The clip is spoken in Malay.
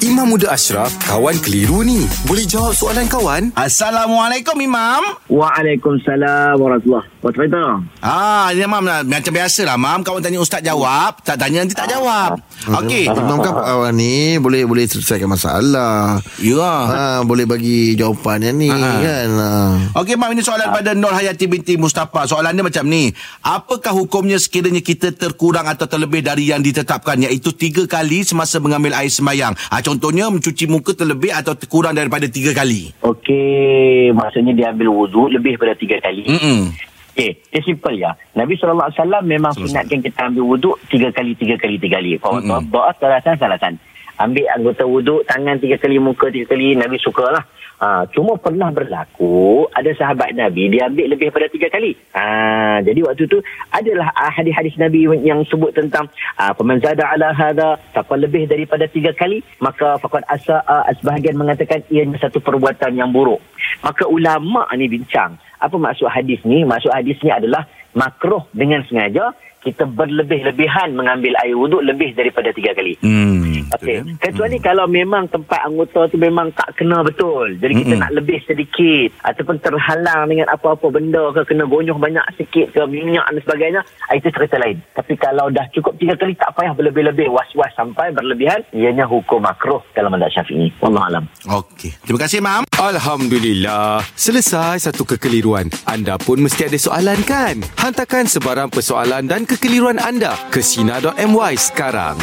Imam Muda Ashraf, kawan keliru ni. Boleh jawab soalan kawan? Assalamualaikum Imam. Waalaikumsalam warahmatullahi wabarakatuh. Ah, ya Mam lah. macam biasa lah Mam. Kawan tanya ustaz jawab, tak tanya nanti tak jawab. Okey. Imam kan awal ni boleh boleh selesaikan masalah. Ya. Ha, boleh bagi jawapan yang ni Ha. kan. Ha. Okey Mam, ini soalan pada Nur Hayati binti Mustafa. Soalan dia macam ni. Apakah hukumnya sekiranya kita terkurang atau terlebih dari yang ditetapkan iaitu tiga kali semasa mengambil air sembahyang? Ah, contohnya mencuci muka terlebih atau kurang daripada tiga kali. Okey, maksudnya dia ambil wuduk lebih daripada tiga kali. Mm-mm. Okey, dia simple ya. Nabi SAW memang sunatkan kita ambil wuduk tiga kali, tiga kali, tiga kali. Kalau Mm-mm. doa salatan, salatan. Ambil anggota wuduk, tangan tiga kali, muka tiga kali, Nabi sukalah. Ha, cuma pernah berlaku, ada sahabat Nabi, dia ambil lebih daripada tiga kali. Ha, jadi waktu tu, adalah ah, hadis-hadis Nabi yang sebut tentang ah, Faman zada ala hadha, siapa lebih daripada tiga kali, maka fakad asa, ah, sebahagian mengatakan ianya satu perbuatan yang buruk. Maka ulama ni bincang, apa maksud hadis ni? Maksud hadis ni adalah makruh dengan sengaja kita berlebih-lebihan mengambil air wuduk lebih daripada tiga kali. Hmm. Okey. Kecuali kalau memang tempat anggota tu memang tak kena betul. Jadi kita Mm-mm. nak lebih sedikit ataupun terhalang dengan apa-apa benda ke kena gonyuh banyak sikit ke minyak dan sebagainya, ah, itu cerita lain. Tapi kalau dah cukup tiga kali tak payah berlebih-lebih was-was sampai berlebihan, ianya hukum makruh dalam mazhab Syafi'i. Wallahu alam. Okey. Terima kasih Mam. Alhamdulillah. Selesai satu kekeliruan. Anda pun mesti ada soalan kan? Hantarkan sebarang persoalan dan kekeliruan anda ke Sina.my sekarang.